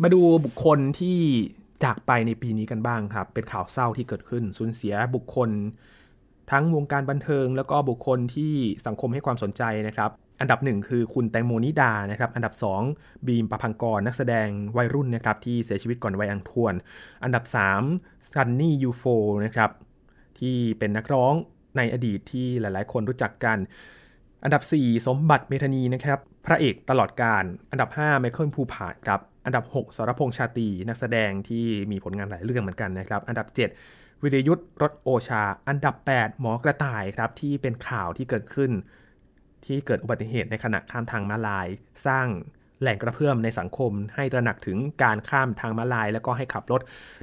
มาดูบุคคลที่จากไปในปีนี้กันบ้างครับ เป็นข่าวเศร้าที่เกิดขึ้นสูญเสียบุคคล ทั้งวงการบันเทิง แล้วก็บุคคลที่สังคมให้ความสนใจนะครับอันดับหนึ่งคือคุณแตงโมนิดานะครับอันดับ 2 บีมประพังกรนักแสดงวัยรุ่นนะครับที่เสียชีวิตก่อนวัยอันควรอันดับ3ซันนี่ยูโฟนะครับที่เป็นนักร้องในอดีตที่หลายๆ คนรู้จักกัน อันดับ 4 สมบัติเมธานีนะครับ พระเอกตลอดการ อันดับ 5 ไมเคิลภูผาดครับ อันดับ 6สรพงษ์ชาตีนักแสดงที่มีผลงานหลายเรื่องเหมือนกันนะครับ อันดับ 7 วิรยุทธ์รถโอชา อันดับ 8 หมอกระต่ายครับที่เป็นข่าวที่เกิดขึ้น ที่เกิดอุบัติเหตุในขณะข้ามทางม้าลาย สร้างแหล่งกระเพื่อมในสังคม ให้ตระหนักถึงการข้ามทางม้าลาย แล้วก็ให้ขับรถ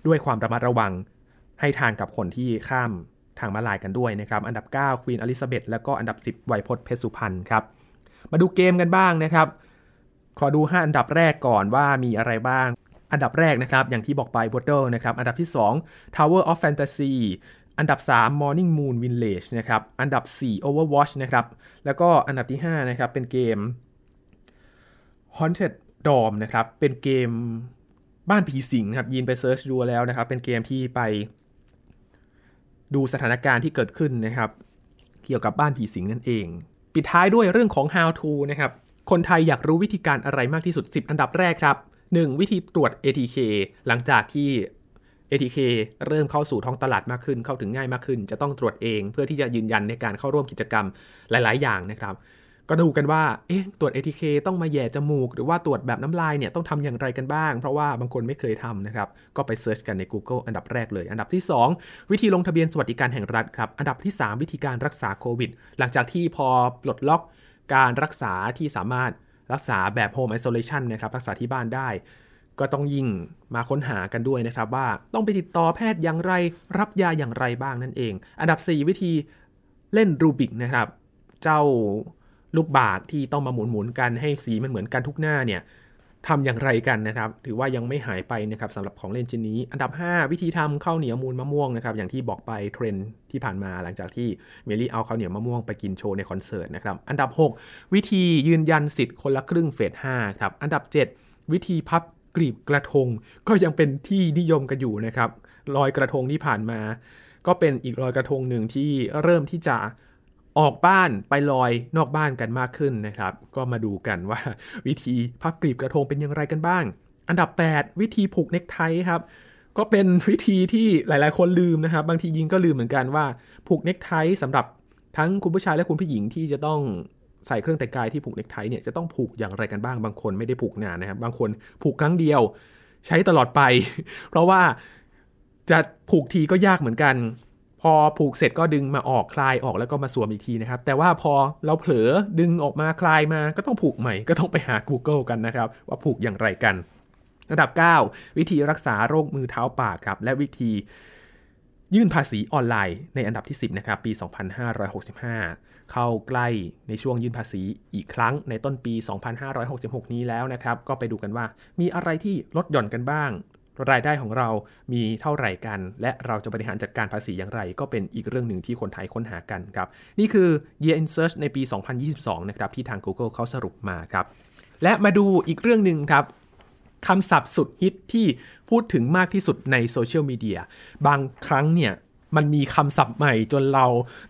ด้วยความระมัดระวัง ให้ทางกับคนที่ข้ามทางม้าลายกันด้วยนะครับ อันดับ 9 ควีนอลิซาเบธแล้วก็อันดับ 10 ไวยพจน์เพชรสุพรรณครับ มาดูเกมกันบ้างนะครับ ขอดู 5 อันดับแรกก่อนว่ามีอะไรบ้าง อันดับแรกนะครับ อย่างที่บอกไป b o r d e r นะครับ อันดับที่ 2 Tower of Fantasy อันดับ 3 Morning Moon Village นะครับ อันดับ 4 Overwatch นะครับ แล้วก็อันดับที่ 5 นะครับ เป็นเกม Haunted Dorm นะครับ เป็นเกมบ้านผีสิงครับยินไปเซิร์ชดูแล้วนะครับ เป็นเกมที่ไปดูสถานการณ์ที่เกิดขึ้นนะครับ เกี่ยวกับบ้านผีสิงนั่นเอง ปิดท้ายด้วยเรื่องของ how to นะครับ คนไทยอยากรู้วิธีการอะไรมากที่สุด 10 อันดับแรกครับ 1. วิธีตรวจ ATK หลังจากที่ ATK เริ่มเข้าสู่ท้องตลาดมากขึ้น เข้าถึงง่ายมากขึ้น จะต้องตรวจเองเพื่อที่จะยืนยันในการเข้าร่วมกิจกรรมหลาย ๆ อย่างนะครับ ก็ดูกันว่า เอ๊ะ ตรวจ ATK ต้องมาแย่จมูก หรือว่าตรวจแบบน้ำลายเนี่ยต้องทำอย่างไรกันบ้าง เพราะว่าบางคนไม่เคยทำนะครับ ก็ไปเซิร์ชกันใน Google อันดับแรกเลย อันดับที่ 2 วิธีลงทะเบียนสวัสดิการแห่งรัฐครับ อันดับที่ 3 วิธีการรักษาโควิด หลังจากที่พอปลดล็อกการรักษาที่สามารถรักษาแบบ Home Isolation นะครับ รักษาที่บ้านได้ ก็ต้องยิ่งมาค้นหากันด้วยนะครับว่าต้องไปติดต่อแพทย์อย่างไร รับยาอย่างไรบ้างนั่นเอง อันดับ 4 วิธีเล่นรูบิกนะครับ เจ้า ลูกบากที่ต้องมาหมุนๆกันให้สีมันเหมือนกันทุกหน้าเนี่ยทำอย่างไรกันนะครับ ถือว่ายังไม่หายไปนะครับสำหรับของเล่นชิ้นนี้ อันดับ 5 วิธีทำข้าวเหนียวมูลมะม่วงนะครับ อย่างที่บอกไปเทรนที่ผ่านมาหลังจากที่เมลี่เอาข้าวเหนียวมะม่วงไปกินโชว์ในคอนเสิร์ตนะครับ อันดับ 6 วิธียืนยันสิทธิ์คนละครึ่งเฟส5ครับ อันดับ 7 วิธีพับกลีบกระทง ก็ยังเป็นที่นิยมกันอยู่นะครับลอยกระทงที่ผ่านมา ก็เป็นอีกลอยกระทงหนึ่งที่เริ่มที่จะ ออกบ้านไปลอยนอกบ้านกันมากขึ้นนะครับ ก็มาดูกันว่าวิธีพับกลีบกระทงเป็นอย่างไรกันบ้าง อันดับ 8 วิธีผูกเน็กไทครับก็เป็นวิธีที่หลาย ๆ คนลืมนะครับ บางทียิงก็ลืมเหมือนกันว่าผูกเน็กไทสำหรับทั้งคุณผู้ชายและคุณผู้หญิงที่จะต้องใส่เครื่องแต่งกายที่ผูกเน็กไทเนี่ยจะต้องผูกอย่างไรกันบ้างบางคนไม่ได้ผูกนานนะครับ บางคนผูกครั้งเดียว ใช้ตลอดไป เพราะว่าจะผูกทีก็ยากเหมือนกัน พอผูกเสร็จก็ดึงมาออกคลายออกแล้วก็มาสวมอีกทีนะครับ แต่ว่าพอเราเผลอดึงออกมาคลายมาก็ต้องผูกใหม่ ก็ต้องไปหา Google กันนะครับ ว่าผูกอย่างไรกัน ระดับ 9 วิธีรักษาโรคมือเท้าปากครับ และวิธียื่นภาษีออนไลน์ในอันดับที่ 10 นะครับ ปี 2565 เข้าใกล้ในช่วงยื่นภาษีอีกครั้งในต้นปี 2566 นี้แล้วนะครับ ก็ไปดูกันว่ามีอะไรที่ลดหย่อนกันบ้าง รายได้ของเรามีเท่าไหร่กัน และเราจะบริหารจัดการภาษีอย่างไร ก็เป็นอีกเรื่องหนึ่งที่คนไทยค้นหากันครับ นี่คือ Year in Search ในปี 2022 นะครับ ที่ทาง Google เขาสรุปมาครับ และมาดูอีกเรื่องหนึ่งครับคำศัพท์สุดฮิตที่พูดถึงมากที่สุดในโซเชียลมีเดียบางครั้งเนี่ยมันมีคำศัพท์ใหม่จนเรา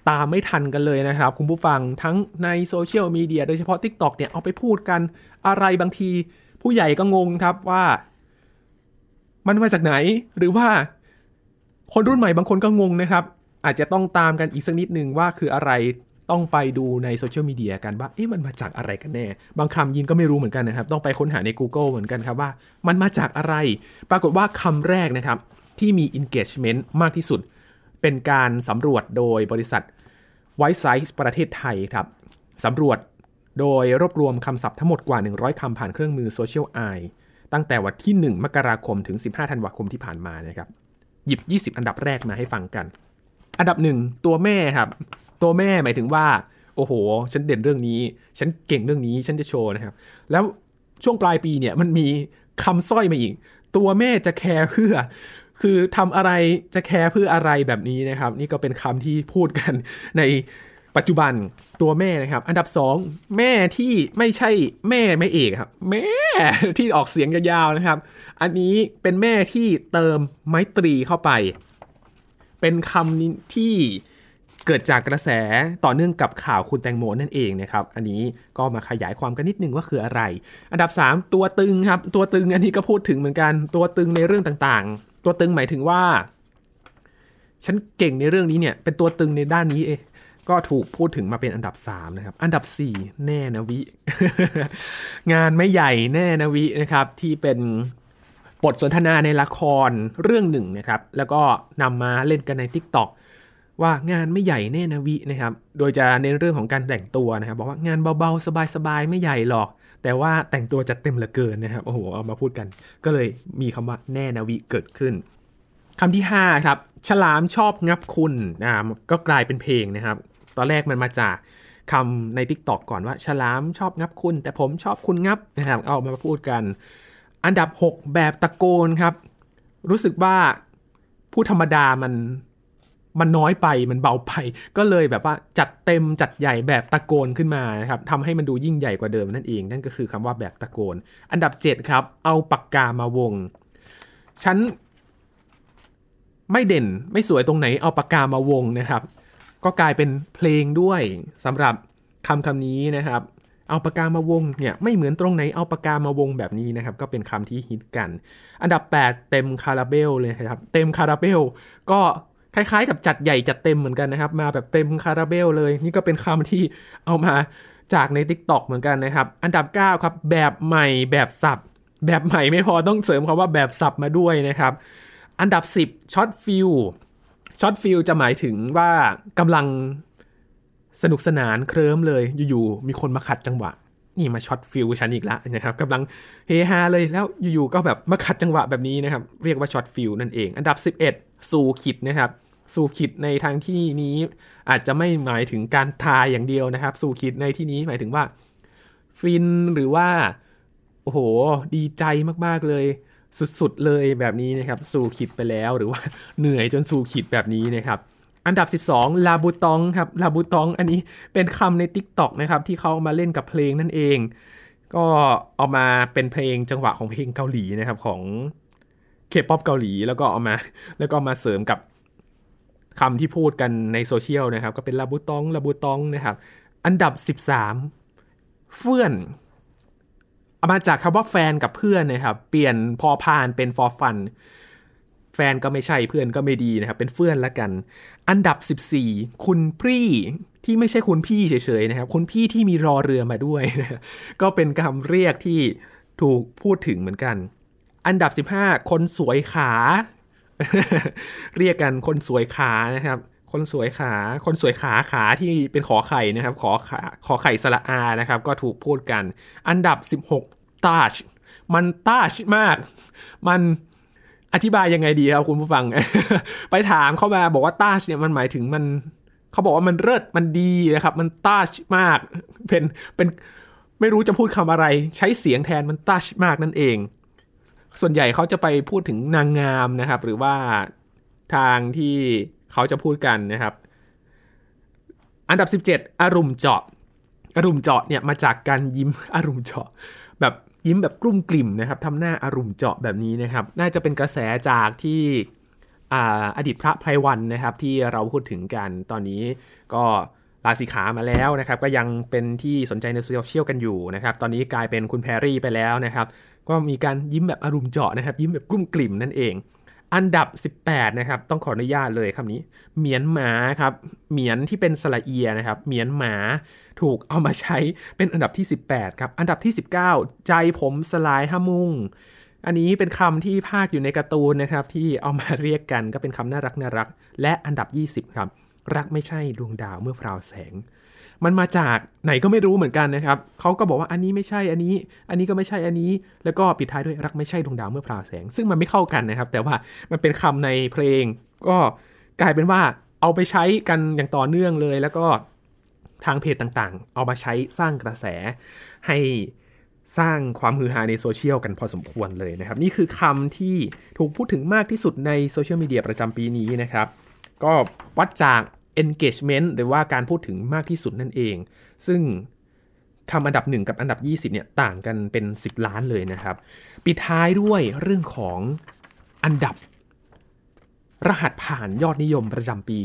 ตามไม่ทันกันเลยนะครับ คุณผู้ฟังทั้งในโซเชียลมีเดียโดยเฉพาะ TikTok เนี่ยเอาไปพูดกันอะไรบางที ผู้ใหญ่ก็งงครับว่า มันมาจากไหน หรือว่าคนรุ่นใหม่บางคนก็งงนะครับ อาจจะต้องตามกันอีกสักนิดนึงว่าคืออะไรต้องไปดูในโซเชียลมีเดียกันว่า เอ๊ะมันมาจากอะไรกันแน่ บางคำยินก็ไม่รู้เหมือนกันนะครับ ต้องไปค้นหาใน Google เหมือนกันครับว่า มันมาจากอะไร ปรากฏว่าคำแรกนะครับ ที่มี engagement มากที่สุด เป็นการสำรวจโดยบริษัท White Size ประเทศไทยครับสำรวจโดยรวบรวมคำศัพท์ทั้งหมดกว่า 100คำผ่านเครื่องมือ Social Eye ตั้งแต่วันที่ 1 มกราคมถึง 15 ธันวาคมที่ผ่านมานะครับ หยิบ 20 อันดับแรกมาให้ฟังกัน อันดับหนึ่งตัวแม่ครับ ตัวแม่หมายถึงว่า โอ้โห ฉันเด่นเรื่องนี้ ฉันเก่งเรื่องนี้ ฉันจะโชว์นะครับ แล้วช่วงปลายปีเนี่ยมันมีคำสร้อยมาอีก ตัวแม่จะแคร์เพื่อ คือทำอะไรจะแคร์เพื่ออะไรแบบนี้นะครับ นี่ก็เป็นคำที่พูดกันใน ปัจจุบันตัวแม่นะครับ อันดับ 2 แม่ที่ไม่ใช่แม่ไม่เอกครับ แม่ที่ออกเสียงยาวๆนะครับ อันนี้เป็นแม่ที่เติมไมตรีเข้าไป เป็นคำที่เกิดจากกระแสต่อเนื่องกับข่าวคุณแตงโมนั่นเองนะครับ อันนี้ก็มาขยายความกันนิดนึงว่าคืออะไร อันดับ 3 ตัวตึงครับ ตัวตึงอันนี้ก็พูดถึงเหมือนกัน ตัวตึงในเรื่องต่างๆ ตัวตึงหมายถึงว่า ฉันเก่งในเรื่องนี้เนี่ย เป็นตัวตึงในด้านนี้เอง ก็ถูกพูดถึงมาเป็นอันดับ 3 นะครับ อันดับ 4 แน่นะวิ งานไม่ใหญ่แน่นะวินะครับ ที่เป็นบทสนทนาในละครเรื่องหนึ่งนะครับ แล้วก็นำมาเล่นกันใน TikTok ว่างานไม่ใหญ่แน่นะวินะครับ โดยจะเน้นเรื่องของการแต่งตัวนะครับ บอกว่างานเบาๆ สบายๆ ไม่ใหญ่หรอก แต่ว่าแต่งตัวจัดเต็มเหลือเกินนะครับ โอ้โห เอามาพูดกัน ก็เลยมีคำว่าแน่นะวิเกิดขึ้นคำที่ 5 ครับ ฉลามชอบงับคุณนะก็กลายเป็นเพลงนะครับ ตอนแรกมันมาจากคำใน Tik t o อกก่อนว่า ฉลามชอบงับคุณ แต่ผมชอบคุณงับนะครับเอามาพูดกัน อันดับ 6 แบบตะโกนครับ รู้สึกว่าผู้ธรรมดามันมันน้อยไปมันเบาไป ก็เลยแบบว่าจัดเต็มจัดใหญ่แบบตะโกนขึ้นมานะครับทำให้มันดูยิ่งใหญ่กว่าเดิมนั่นเอง นั่นก็คือคำว่าแบบตะโกน อันดับ 7 ครับ เอาปากกามาวง ฉันไม่เด่นไม่สวยตรงไหนเอาปากกามาวงนะครับ ก็กลายเป็นเพลงด้วยสำหรับคำคำนี้นะครับ เอาปากกามาวงเนี่ยไม่เหมือนตรงไหนเอาปากกามาวงแบบนี้นะครับ ก็เป็นคำที่ฮิตกัน อันดับ 8 เต็มคาราเบลเลยครับ เต็มคาราเบลก็คล้ายๆ กับจัดใหญ่จัดเต็มเหมือนกันนะครับ มาแบบเต็มคาราเบลเลย นี่ก็เป็นคำที่เอามาจากใน Tik t o อกเหมือนกันนะครับ อันดับ 9 ครับ แบบใหม่แบบสับ แบบใหม่ไม่พอต้องเสริมคำว่าแบบสับมาด้วยนะครับ อันดับ 10ช็อต feel ช็อต feel จะหมายถึงว่ากำลังสนุกสนานเคลิ้มเลยอยู่ๆมีคนมาขัดจังหวะ นี่มาช็อต feel ฉันอีกแล้วนะครับกำลังเฮฮาเลยแล้วอยู่ๆก็แบบมาขัดจังหวะแบบนี้นะครับ เรียกว่าช็อต feel นั่นเอง อันดับ 11 สู่ขิตนะครับสู่ขิตในทางที่นี้อาจจะไม่หมายถึงการตายอย่างเดียวนะครับ สู่ขิตในที่นี้หมายถึงว่าฟินหรือว่าโอ้โห ดีใจมากๆเลย สุดๆเลยแบบนี้นะครับสู่ขิตไปแล้วหรือว่าเหนื่อยจนสู่ขิตแบบนี้นะครับอันดับ 12 ลาบูตองครับ ลาบูตอง อันนี้เป็นคำใน TikTok นะครับ ที่เขามาเล่นกับเพลงนั่นเอง ก็เอามาเป็นเพลงจังหวะของเพลงเกาหลีนะครับ ของเคป๊อปเกาหลีแล้วก็เอามา แล้วก็มาเสริมกับคำที่พูดกันในโซเชียลนะครับ ก็เป็นลาบูตอง ลาบูตองนะครับ อันดับ 13 เฟื่อน เอามาจากคำว่าแฟนกับเพื่อนนะครับ เปลี่ยนพอพานเป็น for fun แฟนก็ไม่ใช่เพื่อนก็ไม่ดีนะครับ เป็นเพื่อนละกัน อันดับ 14 คุณพี่ที่ไม่ใช่คุณพี่เฉยๆนะครับ คุณพี่ที่มีรอเรือมาด้วยนะก็เป็นคำเรียกที่ถูกพูดถึงเหมือนกัน อันดับ 15 คนสวยขา เรียกกันคนสวยขานะครับ คนสวยขา คนสวยขาขาที่เป็นขอไข่นะครับ ขอขาขอไข่สระอานะครับ ก็ถูกพูดกัน อันดับ 16 ตาช มันตาชมาก มันอธิบายยังไงดีครับคุณผู้ฟัง ไปถามเข้ามาบอกว่าตาชเนี่ยมันหมายถึงมันเขาบอกว่ามันเลิศมันดีนะครับ มันตาชมาก เป็นเป็นไม่รู้จะพูดคำอะไร ใช้เสียงแทนมันตาชมากนั่นเอง ส่วนใหญ่เขาจะไปพูดถึงนางงามนะครับ หรือว่าทางที่ เขาจะพูดกันนะครับ อันดับ 17 อารมณ์เจาะ อารมณ์เจาะเนี่ยมาจากการยิ้มอารมณ์เจาะ แบบยิ้มแบบกลุ้มกลิ่มนะครับทำหน้าอารมณ์เจาะแบบนี้นะครับ น่าจะเป็นกระแสจากที่อดีตพระไพรวันนะครับที่เราพูดถึงกันตอนนี้ก็ลาสีขามาแล้วนะครับ ก็ยังเป็นที่สนใจในโซเชียลกันอยู่นะครับ ตอนนี้กลายเป็นคุณแพรรี่ไปแล้วนะครับ ก็มีการยิ้มแบบอารมณ์เจาะนะครับ ยิ้มแบบกลุ้มกลิ่มนั่นเอง อันดับ 18 นะครับ ต้องขออนุญาตเลยคำนี้เหมียนหมาครับเหมียนที่เป็นสระเอียนะครับเหมียนหมาถูกเอามาใช้เป็นอันดับที่ 18 ครับ อันดับที่ 19 ใจผมสลายห้ามุงอันนี้เป็นคำที่ภาคอยู่ในการ์ตูนนะครับ ที่เอามาเรียกกันก็เป็นคำน่ารักน่ารัก และอันดับ 20 ครับ รักไม่ใช่ดวงดาวเมื่อพราวแสง มันมาจากไหนก็ไม่รู้เหมือนกันนะครับเขาก็บอกว่าอันนี้ไม่ใช่อันนี้ อันนี้ก็ไม่ใช่อันนี้ แล้วก็ปิดท้ายด้วยรักไม่ใช่ดวงดาวเมื่อพราวแสง ซึ่งมันไม่เข้ากันนะครับ แต่ว่ามันเป็นคำในเพลง ก็กลายเป็นว่าเอาไปใช้กันอย่างต่อเนื่องเลย แล้วก็ทางเพจต่างๆ เอามาใช้สร้างกระแสให้สร้างความฮือฮาในโซเชียลกันพอสมควรเลยนะครับ นี่คือคำที่ถูกพูดถึงมากที่สุดในโซเชียลมีเดียประจำปีนี้นะครับ ก็วัดจาก engagement หรือว่าการพูดถึงมากที่สุดนั่นเอง ซึ่งคำอันดับ 1 กับอันดับ 20เนี่ยต่างกันเป็น 10 ล้านเลยนะครับ ปิดท้ายด้วยเรื่องของอันดับ รหัสผ่านยอดนิยมประจำปี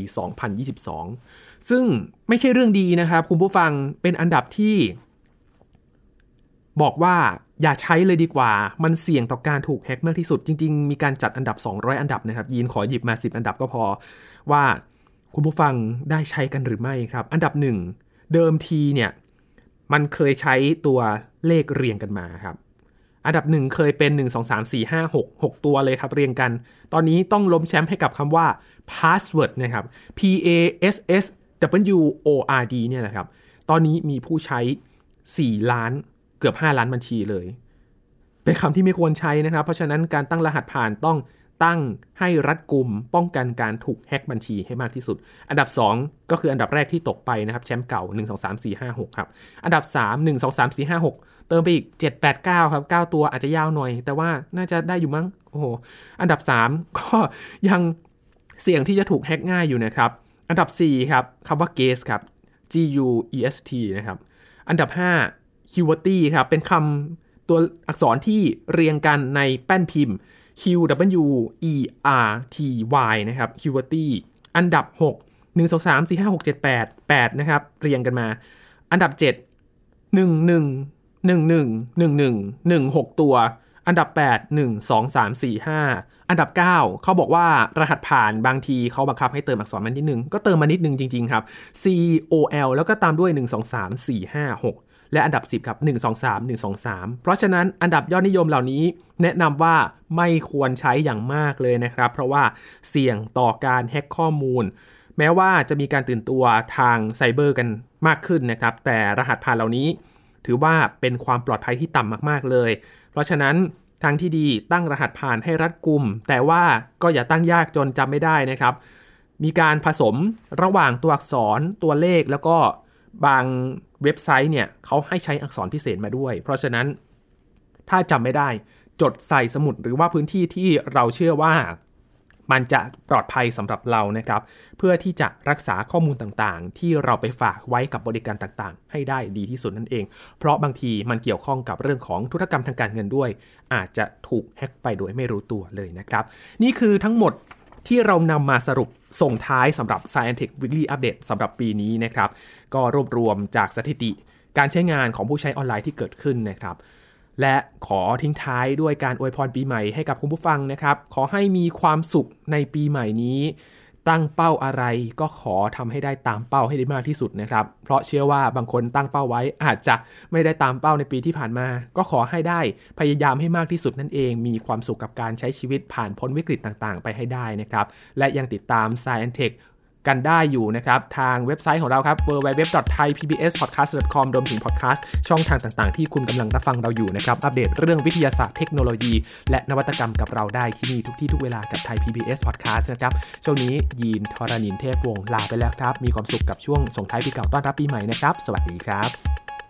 2022 ซึ่งไม่ใช่เรื่องดีนะครับ คุณผู้ฟังเป็นอันดับที่ บอกว่าอย่าใช้เลยดีกว่า มันเสี่ยงต่อการถูกแฮ็กมากที่สุด จริง ๆ มีการจัดอันดับ 200 อันดับนะครับ ยีนขอหยิบมา 10 อันดับก็พอว่า คุณผู้ฟังได้ใช้กันหรือไม่ครับ อันดับหนึ่งเดิมทีเนี่ยมันเคยใช้ตัวเลขเรียงกันมาครับ อันดับหนึ่งเคยเป็น 1 2 3 4 5 6 6 ตัวเลยครับเรียงกัน ตอนนี้ต้องล้มแชมป์ให้กับคำว่า password นะครับ P A S S W O R D เนี่ยนะครับ ตอนนี้มีผู้ใช้ 4 ล้านเกือบ 5 ล้านบัญชีเลย เป็นคำที่ไม่ควรใช้นะครับ เพราะฉะนั้นการตั้งรหัสผ่านต้อง ตั้งให้รัดกุมป้องกันการถูกแฮ็กบัญชีให้มากที่สุด อันดับ 2 ก็คืออันดับแรกที่ตกไปนะครับแชมป์เก่า 1 2 3 4 5 6ครับ อันดับ 3 1 2 3 4 5 6 เติมไปอีก 7 8 9 ครับ 9 ตัวอาจจะยาวหน่อย แต่ว่าน่าจะได้อยู่มั้ง โอ้โห อันดับ 3 ก็ยังเสี่ยงที่จะถูกแฮ็กง่ายอยู่นะครับ อันดับ 4 ครับคำว่า guest ครับ G U E S T นะครับ อันดับ 5 QWERTY ครับ เป็นคำตัวอักษรที่เรียงกันในแป้นพิมพ์ Q W E R T Y นะครับ QWERTY อันดับ 6 1 2 3 4 5 6 7 8 8 นะครับ เรียงกันมา อันดับ 7 1 1 1 1 1 1 1 6 ตัว อันดับ 8 1 2 3 4 5 อันดับ 9 เขาบอกว่ารหัสผ่านบางทีเขาบังคับให้เติมอักษรมานิดนึง ก็เติมมานิดนึงจริง ๆ ครับ C O L แล้วก็ตามด้วย 1 2 3 4 5 6 และอันดับ 10 ครับ 1 2 3 1 2 3 เพราะฉะนั้นอันดับยอดนิยมเหล่านี้ แนะนำว่าไม่ควรใช้อย่างมากเลยนะครับ เพราะว่าเสี่ยงต่อการแฮ็กข้อมูล แม้ว่าจะมีการตื่นตัวทางไซเบอร์กันมากขึ้นนะครับ แต่รหัสผ่านเหล่านี้ ถือว่าเป็นความปลอดภัยที่ต่ำมากๆเลย เพราะฉะนั้นทางที่ดีตั้งรหัสผ่านให้รัดกุม แต่ว่าก็อย่าตั้งยากจนจำไม่ได้นะครับ มีการผสมระหว่างตัวอักษรตัวเลขแล้วก็บาง เว็บไซต์เนี่ยเขาให้ใช้อักษรพิเศษมาด้วย เพราะฉะนั้นถ้าจำไม่ได้จดใส่สมุดหรือว่าพื้นที่ที่เราเชื่อว่ามันจะปลอดภัยสำหรับเรานะครับ เพื่อที่จะรักษาข้อมูลต่างๆ ที่เราไปฝากไว้กับบริการต่างๆ ให้ได้ดีที่สุดนั่นเอง เพราะบางทีมันเกี่ยวข้องกับเรื่องของธุรกรรมทางการเงินด้วย อาจจะถูกแฮ็กไปโดยไม่รู้ตัวเลยนะครับ นี่คือทั้งหมดที่เรานำมาสรุป ส่งท้ายสำหรับ Science Tech Weekly Update สำหรับปีนี้นะครับ ก็รวบรวมจากสถิติการใช้งานของผู้ใช้ออนไลน์ที่เกิดขึ้นนะครับ และขอทิ้งท้ายด้วยการอวยพรปีใหม่ให้กับคุณผู้ฟังนะครับ ขอให้มีความสุขในปีใหม่นี้ ตั้งเป้าอะไรก็ขอทำให้ได้ตามเป้าให้ได้มากที่สุดนะครับ เพราะเชื่อว่าบางคนตั้งเป้าไว้อาจจะไม่ได้ตามเป้าในปีที่ผ่านมา ก็ขอให้ได้พยายามให้มากที่สุดนั่นเอง มีความสุขกับการใช้ชีวิตผ่านพ้นวิกฤตต่างๆ ไปให้ได้นะครับ และยังติดตาม Sci and Tech กันได้อยู่นะครับ ทางเว็บไซต์ของเราครับ www.thaipbspodcast.com รวมถึงพอดแคสต์ช่องทางต่างๆ ที่คุณกำลังรับฟังเราอยู่นะครับ อัปเดตเรื่องวิทยาศาสตร์เทคโนโลยี และนวัตกรรมกับเราได้ที่นี่ทุกที่ทุกเวลากับไทย PBS Podcast นะครับ ช่วงนี้ยีนทรณินเทพวงศ์ลาไปแล้วครับ มีความสุขกับช่วงส่งท้ายปีเก่าต้อนรับปีใหม่นะครับ สวัสดีครับ